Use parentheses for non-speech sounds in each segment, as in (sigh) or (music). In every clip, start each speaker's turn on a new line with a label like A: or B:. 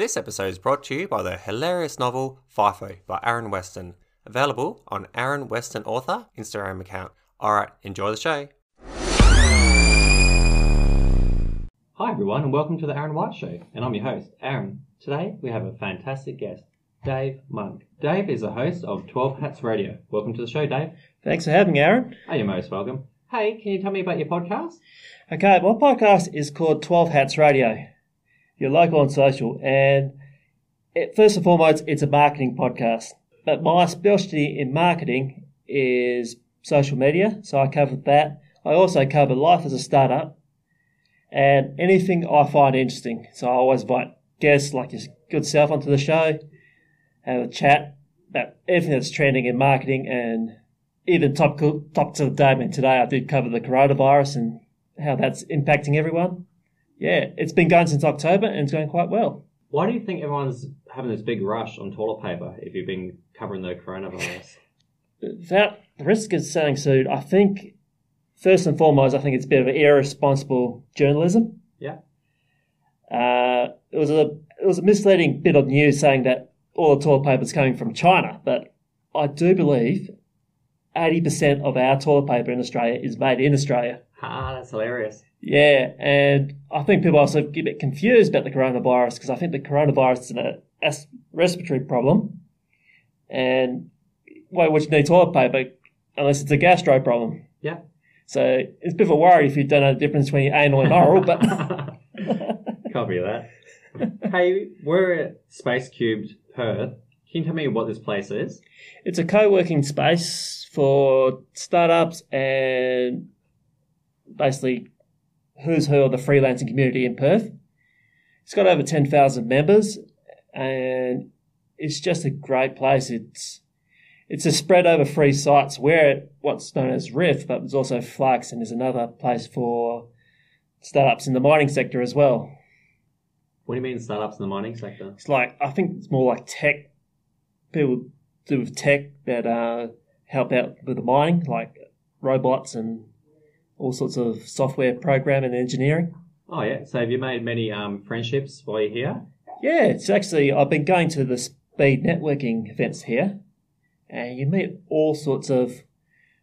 A: This episode is brought to you by the hilarious novel FIFO by Aaron Weston, available on Aaron Weston Author Instagram account. Alright, enjoy the show.
B: Hi everyone and welcome to the Aaron White Show and I'm your host, Aaron. Today we have a fantastic guest, Dave Monk. Dave is the host of 12 Hats Radio. Welcome to the show, Dave.
C: Thanks for having me, Aaron.
B: Hey, you're most welcome. Hey, can you tell me about your podcast?
C: Okay, my podcast is called 12 Hats Radio. You're local on social, and it, first and foremost, it's a marketing podcast. But my specialty in marketing is social media, so I cover that. I also cover life as a startup and anything I find interesting. So I always invite guests like your good self onto the show, have a chat about everything that's trending in marketing and even top topics of the day. I mean, today I did cover the coronavirus and how that's impacting everyone. Yeah, it's been going since October and it's going quite well.
B: Why do you think everyone's having this big rush on toilet paper if you've been covering the coronavirus?
C: That the risk is sounding sued, I think first and foremost, I think it's a bit of irresponsible journalism.
B: Yeah.
C: Uh, it was a it was a misleading bit of news saying that all the toilet paper is coming from China, but I do believe 80% of our toilet paper in Australia is made in Australia.
B: Ah, that's hilarious.
C: Yeah, and I think people also get a bit confused about the coronavirus because I think the coronavirus is a, respiratory problem, and why would you need toilet paper unless it's a gastro problem?
B: Yeah.
C: So it's a bit of a worry if you don't know the difference between anal and oral, but (laughs)
B: Copy that. hey, we're at Space Cubed Perth. Can you tell me what this place is?
C: it's a co-working space for startups and basically who's who of the freelancing community in Perth. It's got over 10,000 members and it's just a great place. It's it's a spread over three sites. We're at what's known as Riff, but there's also Flux and there's another place for startups in the mining sector as well.
B: What do you mean startups in the mining sector?
C: It's like I think it's more like tech people do with tech that uh, help out with the mining, like robots and all sorts of software programming and engineering.
B: Oh yeah. So have you made many um, friendships while you're here?
C: Yeah, it's actually I've been going to the speed networking events here, and you meet all sorts of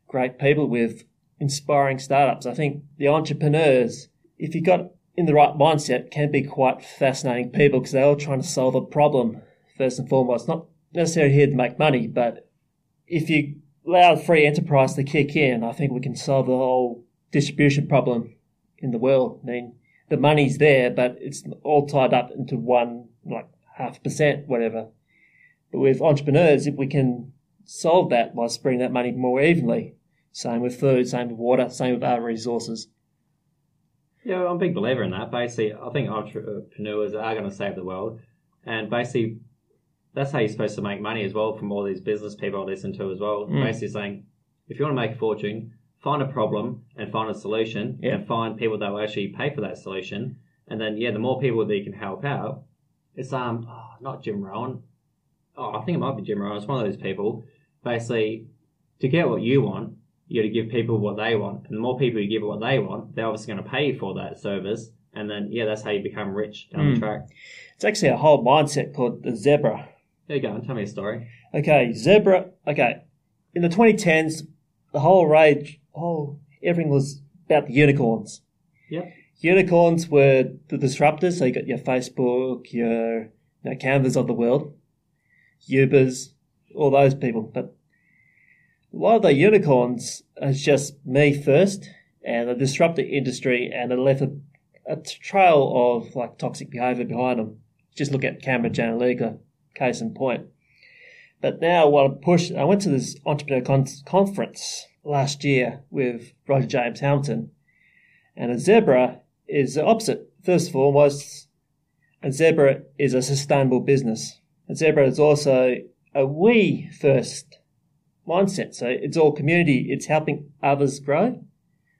C: great people with inspiring startups. I think the entrepreneurs, if you got in the right mindset, can be quite fascinating people because they're all trying to solve a problem first and foremost, not necessarily here to make money, but if you allow free enterprise to kick in, I think we can solve the whole distribution problem in the world. I mean, the money's there, but it's all tied up into one, like half percent, whatever. But with entrepreneurs, if we can solve that by spreading that money more evenly, same with food, same with water, same with other resources.
B: Yeah, I'm a big believer in that. Basically, I think entrepreneurs are going to save the world, and basically, that's how you're supposed to make money as well from all these business people I listen to as well.
C: Mm.
B: Basically saying, if you want to make a fortune, find a problem and find a solution
C: Yeah.
B: and find people that will actually pay for that solution. And then, yeah, the more people that you can help out, it's, um, oh, not Jim Rohn. Oh, I think it might be Jim Rohn. It's one of those people. Basically, to get what you want, you got to give people what they want. And the more people you give what they want, they're obviously going to pay for that service. And then, yeah, that's how you become rich down the
C: Mm.
B: track.
C: It's actually a whole mindset called the zebra.
B: There you go. And tell me a story.
C: Okay, zebra. Okay, in the 2010s, the whole rage, oh, everything was about the unicorns.
B: Yep.
C: Unicorns were the disruptors. So you got your Facebook, your you know, Canvas of the world, Ubers, all those people. But a lot of the unicorns is just me first, and they disrupt the industry, and it left a, a trail of like toxic behaviour behind them. Just look at Cambridge Analytica, case in point. But now, what I push, I went to this entrepreneur con- conference last year with Roger James Hamilton, and a zebra is the opposite. First of all, was a zebra is a sustainable business. A zebra is also a we first mindset. So it's all community. It's helping others grow,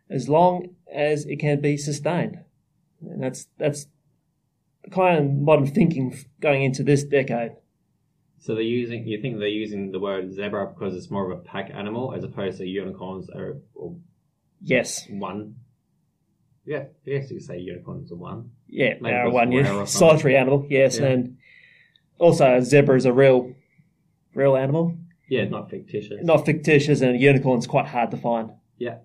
C: as long as it can be sustained. And that's that's kind of modern thinking going into this decade.
B: So they're using. You think they're using the word zebra because it's more of a pack animal as opposed to unicorns are are
C: Yes.
B: one. Yeah, yes, you could say unicorns are one.
C: Yeah,
B: Maybe uh,
C: they are
B: because
C: one
B: rare or
C: yeah.
B: something.
C: solitary animal. Yes,
B: Yeah.
C: and also a zebra is a real, real animal,
B: Yeah, not fictitious.
C: not fictitious, and a unicorn's quite hard to find.
B: Yeah.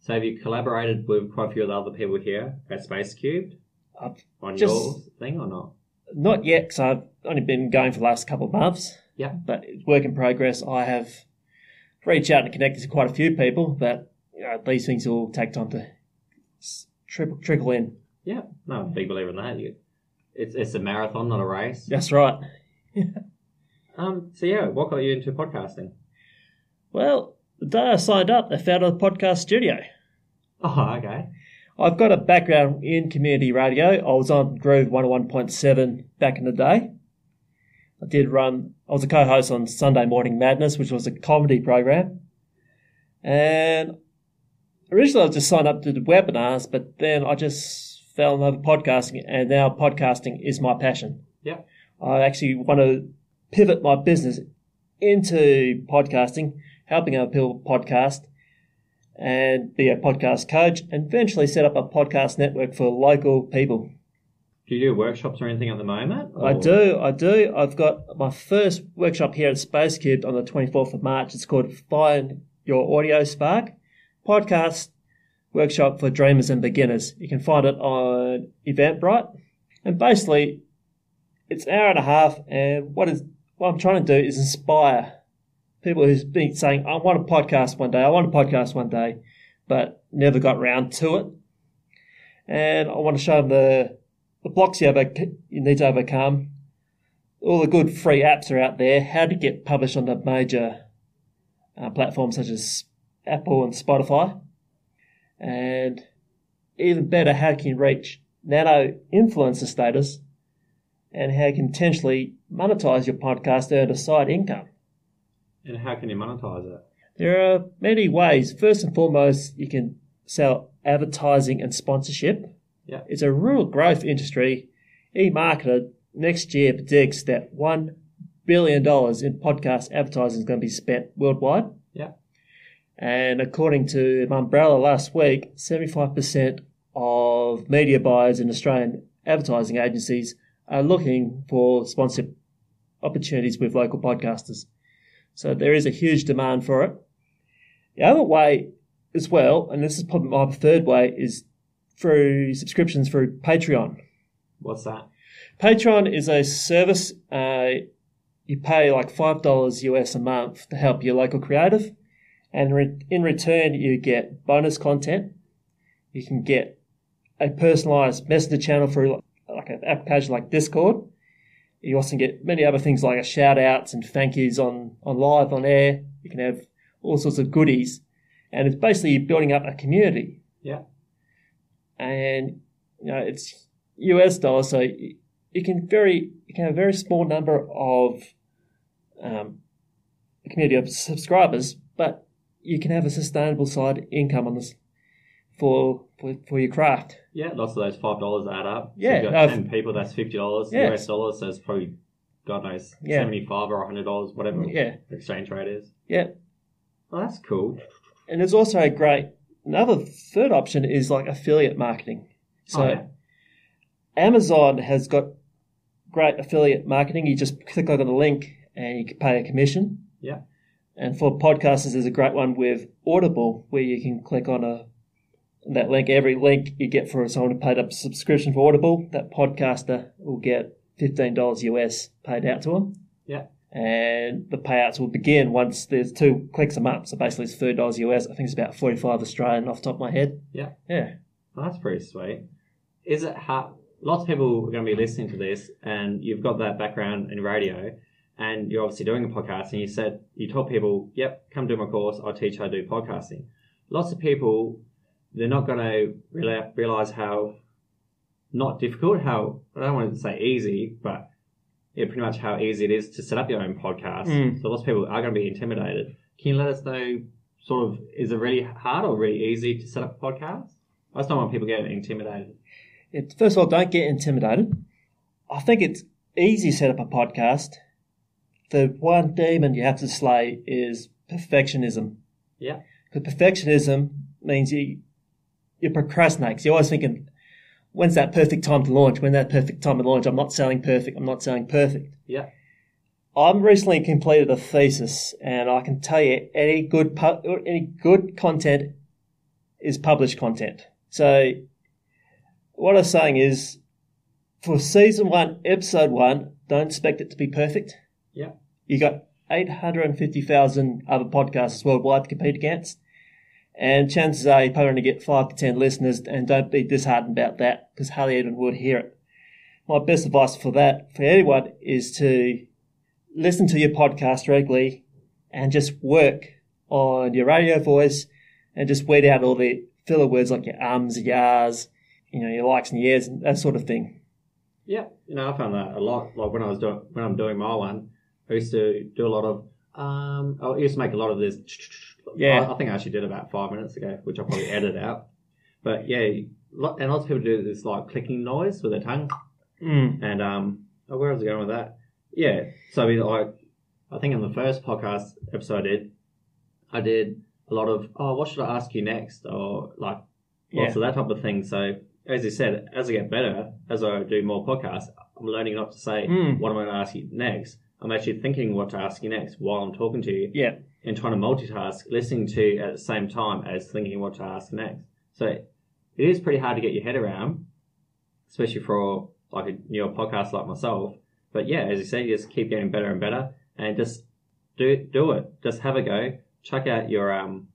B: So have you collaborated with quite a few of the other people here at Space Cubed
C: I've
B: on
C: Just-
B: your thing or not?
C: Not yet, because I've only been going for the last couple of months.
B: Yeah.
C: But it's work in progress. I have reached out and connected to quite a few people, but you know, these things will take time to trickle, trickle in.
B: Yeah. No, I'm a big believer in that. You, it's it's a marathon, not a race.
C: That's right. (laughs)
B: Um. So yeah, what got you into podcasting?
C: Well, the day I signed up, they found a podcast studio.
B: Oh, okay.
C: I've got a background in community radio. I was on Groove 101.7 back in the day. I did run, I was a co host on Sunday Morning Madness, which was a comedy program. And originally I was just signed up to the webinars, but then I just fell in love with podcasting, and now podcasting is my passion.
B: Yeah.
C: I actually want to pivot my business into podcasting, helping other people podcast, and be a podcast coach, and eventually set up a podcast network for local people.
B: Do you do workshops or anything at the moment?
C: I do, I do. I've got my first workshop here at Space Cube on the 24th of March. It's called Find Your Audio Spark podcast workshop for dreamers and beginners. You can find it on Eventbrite. And basically, it's an hour and a half, and what is what I'm trying to do is inspire people who's been saying, I want a podcast one day, I want a podcast one day, but never got round to it. And I want to show them the, the blocks you, over, you need to overcome, all the good free apps are out there, how to get published on the major uh, platforms such as Apple and Spotify, and even better, how can you reach nano influencer status and how you can potentially monetize your podcast to earn a side income.
B: And how can you monetize it?
C: There are many ways. First and foremost, you can sell advertising and sponsorship.
B: Yeah.
C: It's a real growth industry. eMarketer next year predicts that $1 billion in podcast advertising is going to be spent worldwide.
B: Yeah.
C: And according to Umbrella last week, 75% of media buyers in Australian advertising agencies are looking for sponsorship opportunities with local podcasters. So there is a huge demand for it. The other way as well, and this is probably my third way, is through subscriptions through Patreon.
B: What's that?
C: Patreon is a service. Uh, you pay like five dollars US a month to help your local creative, and re- in return you get bonus content. You can get a personalized messenger channel through like an application like Discord. You also get many other things like a shout outs and thank yous on, on live on air. You can have all sorts of goodies, and it's basically building up a community.
B: Yeah.
C: And you know it's US dollars, so you, can very you can have a very small number of um, community of subscribers, but you can have a sustainable side income on this for for, for your craft.
B: Yeah, lots of those five dollars add up.
C: Yeah,
B: so you've got
C: no,
B: ten people. That's fifty dollars
C: Yeah.
B: US dollars. So it's probably God knows
C: Yeah.
B: seventy five or hundred dollars, whatever
C: Yeah,
B: the exchange rate is.
C: yeah.
B: Oh, that's cool.
C: And there's also a great another third option is like affiliate marketing. Oh, so
B: Oh, yeah.
C: Amazon has got great affiliate marketing. You just click on the link and you can pay a commission.
B: Yeah.
C: And for podcasters, there's a great one with Audible where you can click on a that link. Every link you get for someone who paid up a subscription for Audible, that podcaster will get fifteen dollars US paid out to them.
B: Yeah.
C: And the payouts will begin once there's two clicks them up. So basically, it's thirty dollars US. I think it's about forty-five Australian off the top of my head.
B: Yeah.
C: Yeah.
B: Oh, that's pretty sweet. Is it hard? Lots of people are going to be listening to this, and you've got that background in radio, and you're obviously doing a podcast, and you said you told people, "Yep, come do my course. I'll teach how to do podcasting." Lots of people, they're not going to really realize how not difficult, how I don't want to say easy, but yeah, pretty much how easy it is to set up your own podcast.
C: Mm.
B: So lots of people are going to be intimidated. Can you let us know, sort of, is it really hard or really easy to set up a podcast? I just don't want people getting intimidated.
C: It, first of all, don't get intimidated. I think it's easy to set up a podcast. The one demon you have to slay is perfectionism.
B: Yeah.
C: Because perfectionism means you you procrastinate. 'cause you're always thinking, when's that perfect time to launch? When that perfect time to launch? I'm not selling perfect. I'm not selling perfect.
B: Yeah.
C: I'm recently completed a thesis, and I can tell you any good pu- any good content is published content. So, what I'm saying is, for season one, episode one, don't expect it to be perfect.
B: Yeah.
C: You got 850,000 other podcasts worldwide to compete against. And chances are you're probably going to get 5 to 10 listeners, and don't be disheartened about that because hardly anyone would hear it. My best advice for that, for anyone, is to listen to your podcast regularly and just work on your radio voice and just weed out all the filler words like your ums, yars, you know, your likes and years, and that sort of thing.
B: Yeah, you know, I found that a lot. Like when I was doing when I'm doing my one, I used to do a lot of. Um, I used to make a lot of this.
C: Yeah.
B: I, I think I actually did about five minutes ago, which I'll probably edit out. But yeah, lo- and lots of people do this like clicking noise with their tongue.
C: Mm.
B: And um, oh, where was I going with that? Yeah, so we like, I think in the first podcast episode I did, I did a lot of oh, what should I ask you next, or like lots
C: Yeah.
B: of that type of thing. So as you said, as I get better, as I do more podcasts, I'm learning not to say
C: Mm.
B: what am I going to ask you next. I'm actually thinking what to ask you next while I'm talking to you,
C: Yeah.
B: and trying to multitask, listening to at the same time as thinking what to ask next. So it is pretty hard to get your head around, especially for like a newer podcast like myself. But yeah, as you say, you just keep getting better and better, and just do do it. Just have a go. Check out your um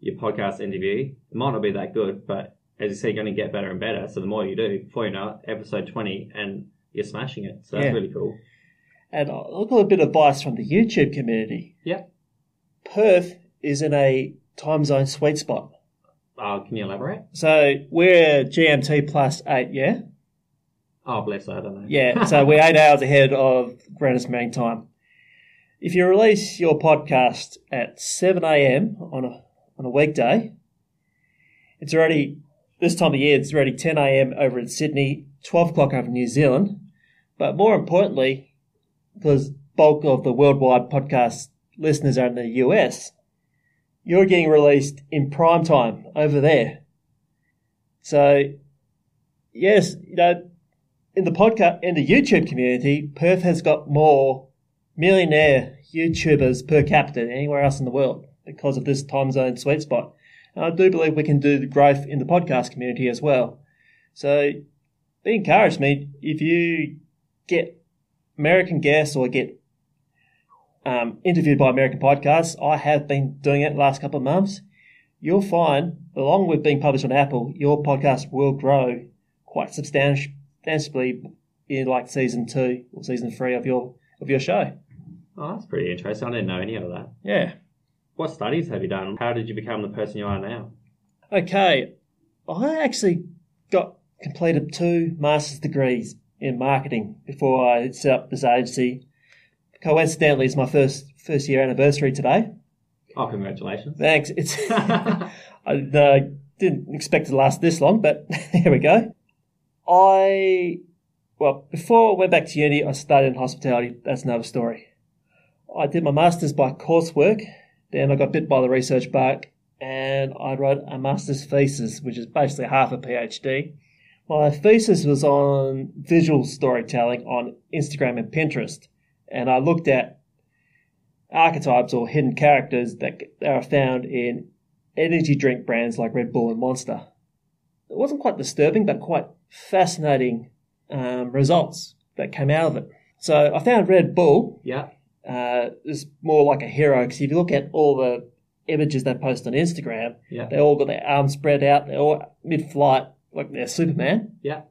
B: your podcast interview. It might not be that good, but as you say, you're going to get better and better. So the more you do, before you know it, episode twenty, and you're smashing it. So that's
C: Yeah.
B: really cool.
C: And I've got a bit of advice from the YouTube community.
B: Yeah.
C: Perth is in a time zone sweet spot.
B: Uh, can you elaborate?
C: So we're GMT plus eight, yeah?
B: Oh, bless. I don't know.
C: Yeah, so we're eight hours ahead of Greenwich Mean Time. If you release your podcast at 7 a.m. on a, on a weekday, it's already, this time of year, it's already 10 a.m. over in Sydney, 12 o'clock over in New Zealand. But more importantly, because bulk of the worldwide podcast listeners are in the US, you're getting released in prime time over there. So, yes, you know, in the podcast in the YouTube community, Perth has got more millionaire YouTubers per capita than anywhere else in the world because of this time zone sweet spot. And I do believe we can do the growth in the podcast community as well. So be encouraged, me if you get American guests or get um, interviewed by American podcasts. I have been doing it the last couple of months. You'll find, along with being published on Apple, your podcast will grow quite substantially in like season two or season three of your of your show.
B: Oh, that's pretty interesting. I didn't know any of that.
C: Yeah.
B: What studies have you done? How did you become the person you are now?
C: Okay. I actually got completed two master's degrees in marketing before I set up this agency. Coincidentally, it's my first first year anniversary today.
B: Oh, congratulations.
C: Thanks. It's (laughs) I uh, didn't expect it to last this long, but (laughs) here we go. I well before I went back to uni, I studied in hospitality. That's another story. I did my masters by coursework. Then I got bit by the research bug, and I wrote a master's thesis, which is basically half a PhD. My thesis was on visual storytelling on Instagram and Pinterest, and I looked at archetypes or hidden characters that are found in energy drink brands like Red Bull and Monster. It wasn't quite disturbing, but quite fascinating um, results that came out of it. So I found Red Bull
B: Yeah.
C: uh, is more like a hero because if you look at all the images they post on Instagram,
B: Yeah.
C: they all got their arms spread out, they're all mid-flight like they're Superman.
B: Yeah.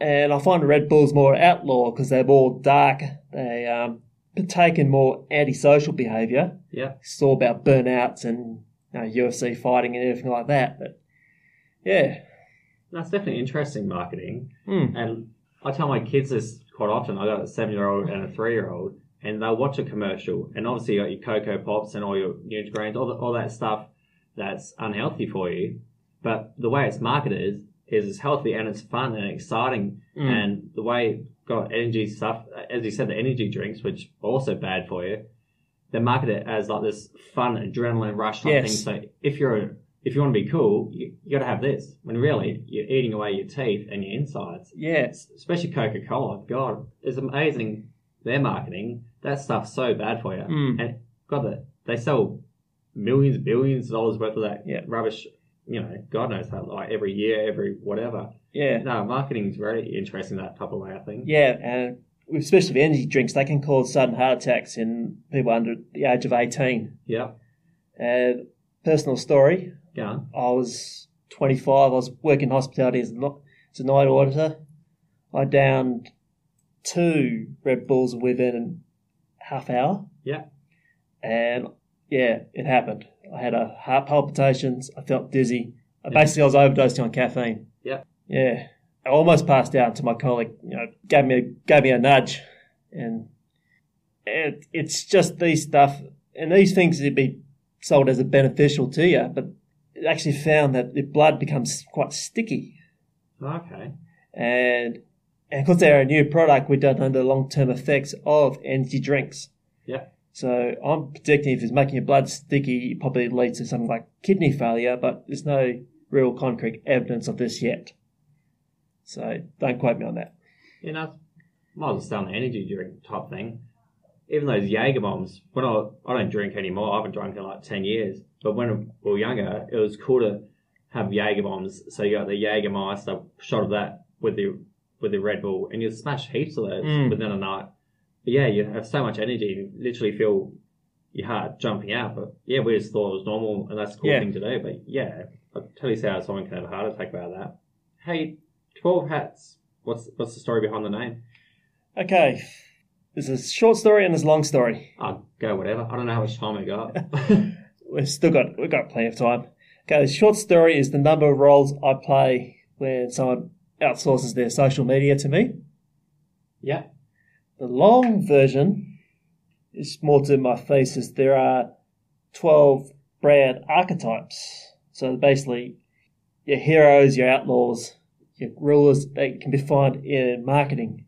C: And I find Red Bull's more outlaw because they're more dark. They um, partake in more antisocial behaviour.
B: Yeah.
C: It's all about burnouts and you know, UFC fighting and everything like that. But yeah,
B: That's definitely interesting marketing.
C: Hmm.
B: And I tell my kids this quite often. I got a seven year old and a three year old, and they'll watch a commercial, and obviously you got your Coco Pops and all your Nutrigrains, all, the, all that stuff that's unhealthy for you. But the way it's marketed is it's healthy and it's fun and exciting.
C: Mm.
B: And the way got energy stuff, as you said, the energy drinks, which are also bad for you, they market it as like this fun adrenaline rush type
C: Yes.
B: thing. So if you're a, if you want to be cool, you, you got to have this. When really, you're eating away your teeth and your insides.
C: Yeah,
B: Especially Coca Cola. God, it's amazing their marketing. That stuff's so bad for you.
C: Mm.
B: And God, they sell millions, billions of dollars worth of that
C: Yeah.
B: rubbish. You know, God knows how, like every year, every whatever.
C: yeah,
B: No, marketing is very interesting that type of way. I think.
C: yeah, and especially with energy drinks, they can cause sudden heart attacks in people under the age of eighteen.
B: Yeah.
C: And personal story:
B: on.
C: I was 25. I was working in hospitality as a, no- as a night auditor. I downed two Red Bulls within a half hour.
B: Yeah.
C: And yeah, it happened. I had a heart palpitations. I felt dizzy. I Basically, I was overdosing on caffeine.
B: Yeah.
C: Yeah. I almost passed out until my colleague, you know, gave me a, gave me a nudge, and it, it's just these stuff and these things would be sold as a beneficial to you, but it actually found that the blood becomes quite sticky,
B: Okay.
C: and and because they're a new product, we don't know the long term effects of energy drinks.
B: Yeah.
C: So I'm predicting if it's making your blood sticky, it probably leads to something like kidney failure, but there's no real concrete evidence of this yet. So don't quote me on that.
B: You know, might as well stay on the energy drink type thing. Even those Jaeger bombs, when I, I don't drink anymore, I haven't drunk in like 10 years. But when we were younger, it was cool to have Jaeger bombs. So you got the Jaeger Jaegermeister shot of that with the with the Red Bull, and you smash heaps of those
C: Mm.
B: within a night. But yeah, you have so much energy, you literally feel your heart jumping out. But yeah, we just thought it was normal, and that's a cool
C: Yeah.
B: thing to do. But yeah, I totally see how someone can have a heart attack about that. Hey, 12 hats. What's what's the story behind the name?
C: Okay, there's a short story and there's a long story.
B: I'll go whatever. I don't know how much time we got. (laughs) (laughs)
C: We've still got we've got plenty of time. Okay, the short story is the number of roles I play when someone outsources their social media to me.
B: yeah.
C: The long version is more to my thesis. There are 12 brand archetypes. So basically, your heroes, your outlaws, your rulers, they can be found in marketing.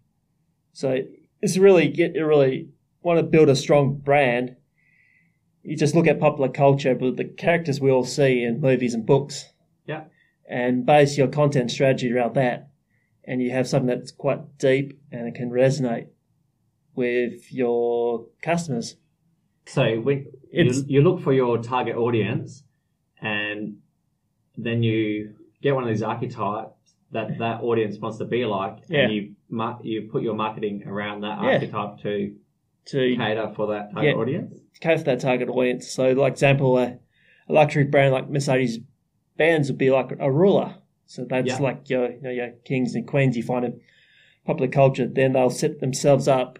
C: So it's really, get you really want to build a strong brand. You just look at popular culture, but the characters we all see in movies and books
B: Yeah.
C: and base your content strategy around that. And you have something that's quite deep and it can resonate with your customers.
B: So when you,
C: It's-
B: you look for your target audience, and then you get one of these archetypes that that audience wants to be like,
C: Yeah.
B: and you you put your marketing around that
C: Yeah.
B: archetype to
C: To
B: cater for that target
C: Yeah.
B: audience.
C: cater for that target audience. So, like example, a, a luxury brand like Mercedes Benz would be like a ruler. So that's
B: Yeah.
C: like your you know your kings and queens you find in popular culture. Then they'll set themselves up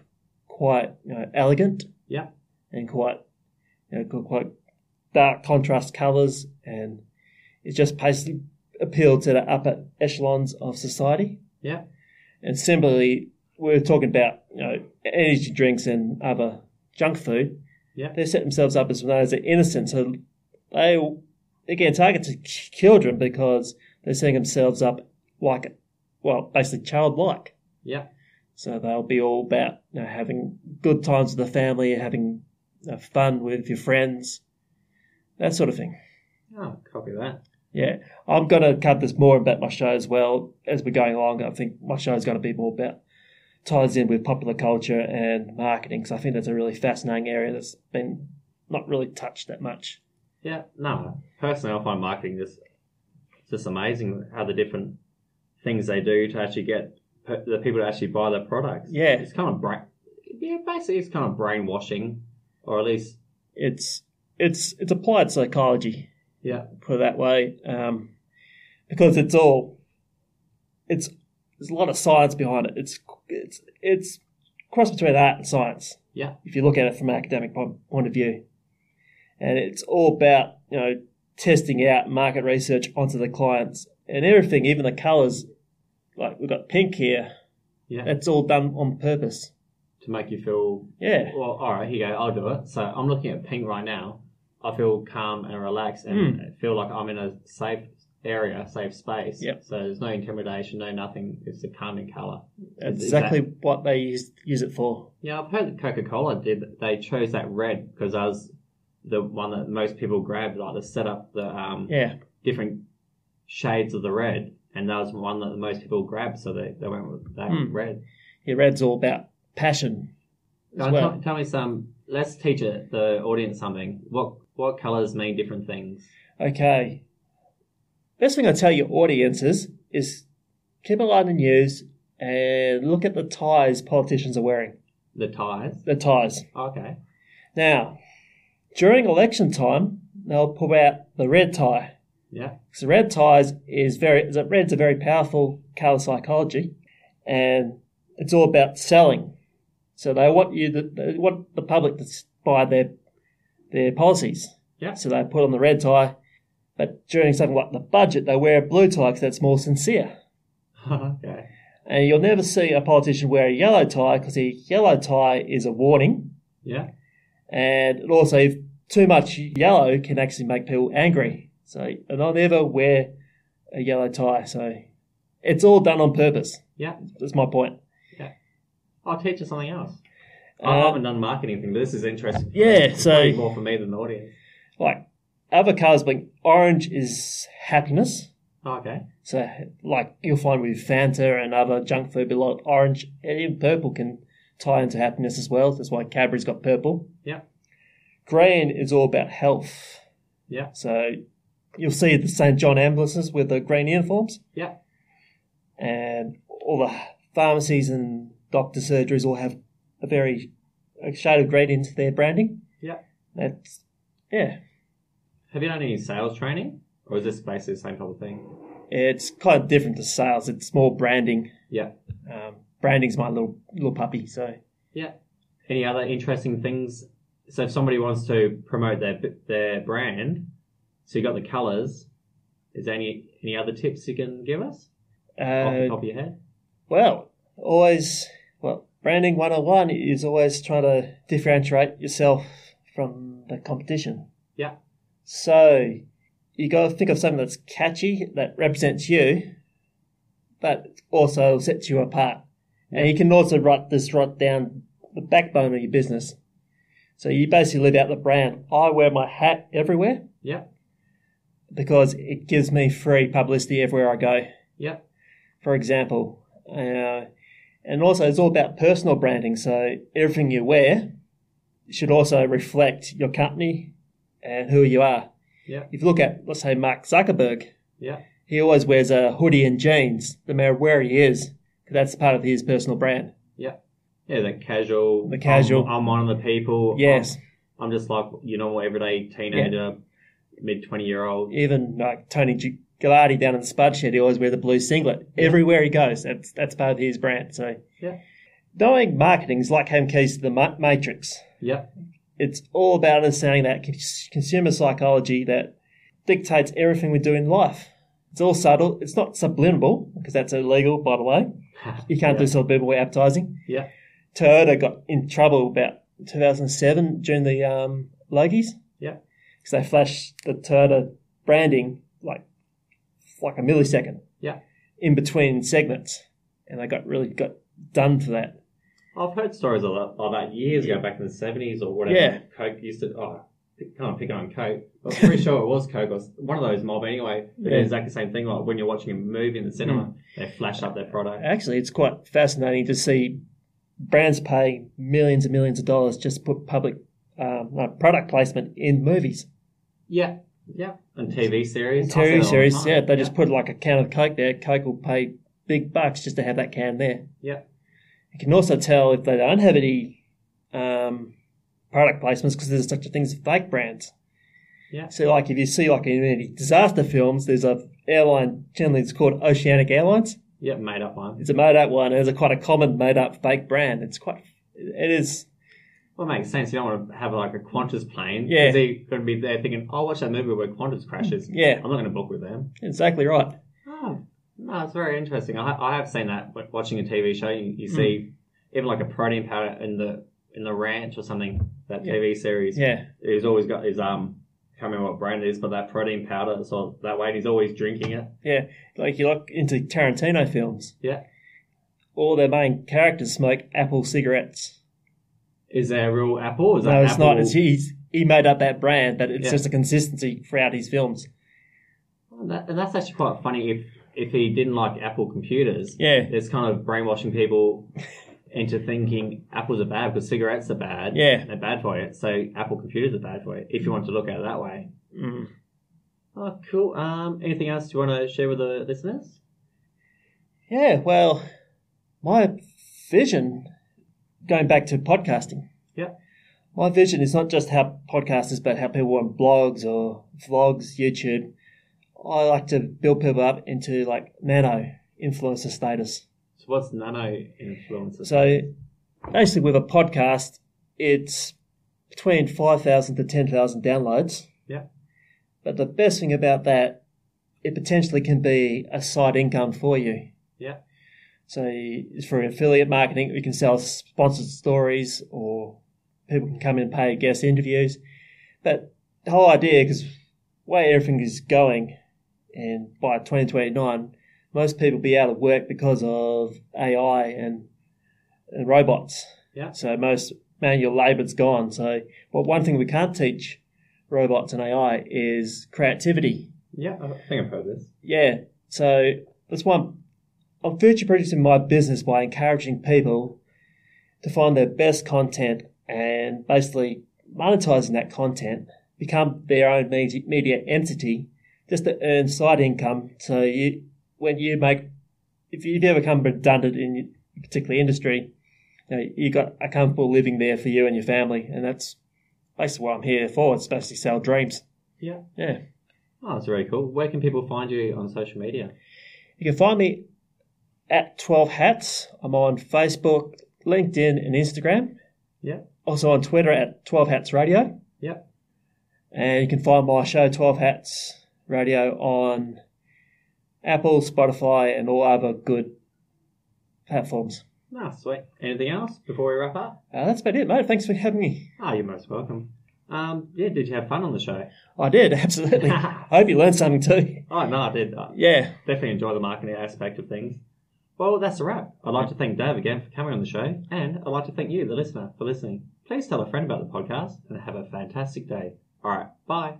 C: quite you know, elegant
B: Yeah.
C: and quite you know quite- dark contrast colours, and it just basically appeal to the upper echelons of society.
B: Yeah.
C: And similarly, we're talking about you know energy drinks and other junk food.
B: Yeah.
C: they set themselves up as known as the innocent. So they again target to children because they're setting themselves up like well, basically childlike.
B: Yeah.
C: So they'll be all about you know, having good times with the family, having uh, fun with your friends, that sort of thing.
B: Oh, copy that.
C: Yeah, I'm going to cut this more about my show as well as we're going along. I think my show is going to be more about ties in with popular culture and marketing because I think that's a really fascinating area that's been not really touched that much.
B: Yeah, no. Personally, I find marketing just just amazing how the different things they do to actually get the people to actually buy their products.
C: Yeah.
B: it's kind of brain. Yeah, basically, it's kind of brainwashing, or at least,
C: It's it's it's applied psychology,
B: yeah,
C: put it that way, um, because it's all it's there's a lot of science behind it. It's it's it's cross between art and science.
B: yeah,
C: if you look at it from an academic point of view. And it's all about, you know, testing out market research onto the clients and everything, even the colours. Like we've got pink here.
B: yeah,
C: It's all done on purpose.
B: to make you feel.
C: Yeah.
B: Well, all right, here you go. I'll do it. So I'm looking at pink right now. I feel calm and relaxed, and
C: Hmm.
B: feel like I'm in a safe area, safe space.
C: Yep.
B: So there's no intimidation, no nothing. It's a calming color.
C: That's exactly what they use, use it for.
B: Yeah, I've heard that Coca Cola did. They chose that red because that was the one that most people grabbed, like to set up the um
C: Yeah.
B: different shades of the red, and that was one that most people grabbed, so they, they went with that
C: Hmm.
B: red.
C: Yeah, red's all about passion. as well.
B: tell, tell me some. Let's teach it, the audience something. What what colors mean different things?
C: Okay. Best thing I tell your audiences is keep an eye on the news and look at the ties politicians are wearing.
B: The ties.
C: The ties.
B: Okay.
C: Now, during election time, they'll pull out the red tie.
B: Yeah.
C: So red ties is very red's a very powerful color psychology, and it's all about selling. So they want you to, they want the public to buy their their policies.
B: Yeah.
C: So they put on the red tie, but during something like the budget, they wear a blue tie because that's more sincere. (laughs)
B: okay.
C: And you'll never see a politician wear a yellow tie because a yellow tie is a warning,
B: Yeah.
C: and also if too much yellow can actually make people angry. So and I'll never wear a yellow tie. So it's all done on purpose.
B: Yeah.
C: That's my point.
B: Yeah, I'll teach you something else. I
C: Uh,
B: haven't done marketing thing, but this is interesting.
C: Yeah,
B: It's
C: so-
B: more for me than the audience.
C: Like other colours, being orange is happiness.
B: Okay.
C: So like you'll find with Fanta and other junk food, a lot of orange and even purple can tie into happiness as well. That's why Cadbury's got purple.
B: Yeah.
C: Green is all about health.
B: Yeah.
C: So you'll see the St. John ambulances with the green uniforms.
B: Yeah.
C: And all the pharmacies and doctor surgeries all have a very a shade of green into their branding.
B: Yeah.
C: That's yeah.
B: Have you done any sales training? Or is this basically the same type of thing?
C: It's kind of different to sales. It's more branding.
B: Yeah.
C: Um, branding's my little little puppy. So
B: Yeah. Any other interesting things? So if somebody wants to promote their their brand, so you got the colours. Is there any any other tips you can give us off the
C: uh,
B: top of your head?
C: well, always well branding 101 is always trying to differentiate yourself from the competition.
B: Yeah.
C: So you got to think of something that's catchy that represents you, but also sets you apart. And you can also write this right down the backbone of your business. So you basically live out the brand. I wear my hat everywhere
B: Yeah.
C: Because it gives me free publicity everywhere I go.
B: Yeah.
C: For example, uh, and also it's all about personal branding. So everything you wear should also reflect your company and who you are.
B: Yeah.
C: If you look at, let's say, Mark Zuckerberg,
B: Yeah.
C: he always wears a hoodie and jeans, no matter where he is, 'cause that's part of his personal brand.
B: Yeah, Yeah, the casual.
C: The casual.
B: I'm, I'm one of the people.
C: Yes,
B: I'm, I'm just like you know everyday teenager, mid twenty year old.
C: even like Tony Galati down in the Spud Shed, he always wears the blue singlet everywhere he goes. That's that's part of his brand. So,
B: Yeah.
C: knowing marketing is like having keys to the matrix.
B: Yeah.
C: It's all about understanding that consumer psychology that dictates everything we do in life. It's all subtle. It's not subliminal because that's illegal, by the way. (laughs) You can't do subliminal advertising.
B: Yeah.
C: Toyota got in trouble about 2007 during the um, Logies.
B: Yeah.
C: Because they flash the Toyota branding like like a millisecond.
B: Yeah.
C: In between segments, and they got really got done for that.
B: I've heard stories of that, of that years ago, back in the seventies or whatever.
C: Yeah.
B: Coke used to. Oh, kind of pick on Coke. I'm pretty sure it was Coke or one of those mob anyway. They did
C: Yeah.
B: exactly the same thing. Like when you're watching a movie in the cinema, mm. they flash up their product.
C: Actually, it's quite fascinating to see brands pay millions and millions of dollars just to put public um, no, product placement in movies.
B: Yeah. Yeah. And TV series. I
C: TV
B: all the
C: series,
B: time.
C: yeah, they just put like a can of Coke there. Coke will pay big bucks just to have that can there.
B: Yeah.
C: You can also tell if they don't have any um, product placements because there's such a thing as fake brands.
B: Yeah.
C: So, like if you see like in any disaster films, there's a airline generally it's called Oceanic Airlines.
B: Yeah. Made up one.
C: It's a made up one. It's a quite a common made up fake brand. It's quite. It is.
B: Well, it makes sense. You don't want to have like a Qantas plane.
C: Yeah.
B: Because they're going to be there thinking, "I'll watch that movie where Qantas crashes."
C: Yeah,
B: I'm not going to book with them.
C: exactly right.
B: Oh, no, it's very interesting. I, I have seen that but watching a TV show. You, you see even like a protein powder in the in the ranch or something. That
C: Yeah.
B: TV series.
C: Yeah,
B: He's always got his um. I can't remember what brand it is, but that protein powder. So that way, and he's always drinking it.
C: yeah. Like you look into Tarantino films.
B: Yeah.
C: All their main characters smoke Apple cigarettes.
B: Is there a real apple? Is
C: no, it's
B: apple?
C: not. It's he's he made up that brand, but it's
B: Yeah.
C: just a consistency throughout his films.
B: And, that, and that's actually quite funny if if he didn't like Apple computers.
C: Yeah.
B: It's kind of brainwashing people (laughs) into thinking apples are bad because cigarettes are bad.
C: Yeah.
B: They're bad for you. So Apple computers are bad for you if you want to look at it that way.
C: Mm.
B: Oh, cool. Um, anything else you want to share with the listeners?
C: Yeah, well, my vision, going back to podcasting,
B: Yeah.
C: my vision is not just how podcasters, but how people on blogs or vlogs, YouTube. I like to build people up into like nano influencer status.
B: So what's nano influencer?
C: So basically, with a podcast, it's between 5,000 to 10,000 downloads.
B: Yeah.
C: But the best thing about that, it potentially can be a side income for you.
B: Yeah.
C: So for affiliate marketing, we can sell sponsored stories or people can come in and pay guest interviews. But the whole idea, because way everything is going, and by 2029, most people will be out of work because of AI and, and robots.
B: Yeah.
C: So most manual labour's gone. So, well, one thing we can't teach robots and AI is creativity.
B: Yeah, I think I've heard this.
C: Yeah. So that's one. I'm future producing my business by encouraging people to find their best content and basically monetizing that content, become their own media, media entity, just to earn side income. So you, when you make, if you ever become redundant in a particular industry, you, know, you got a comfortable living there for you and your family, and that's basically what I'm here for. It's basically sell dreams.
B: Yeah.
C: Yeah.
B: Oh, that's very cool. Where can people find you on social media?
C: You can find me at 12 Hats. I'm on Facebook, LinkedIn, and Instagram.
B: Yeah.
C: Also on Twitter at 12 Hats Radio.
B: Yeah.
C: And you can find my show, 12 Hats Radio, on Apple, Spotify, and all other good platforms.
B: Ah, sweet. Anything else before we wrap up?
C: Uh, that's about it, mate. Thanks for having me.
B: Ah, you're most welcome. Um, yeah, did you have fun on the show?
C: I did, (laughs) absolutely. I (laughs) hope you learned something too.
B: Oh, no, I did. I
C: Yeah.
B: definitely enjoy the marketing aspect of things. Well, that's a wrap. I'd like to thank Dave again for coming on the show, and I'd like to thank you, the listener, for listening. Please tell a friend about the podcast and have a fantastic day. All right, bye.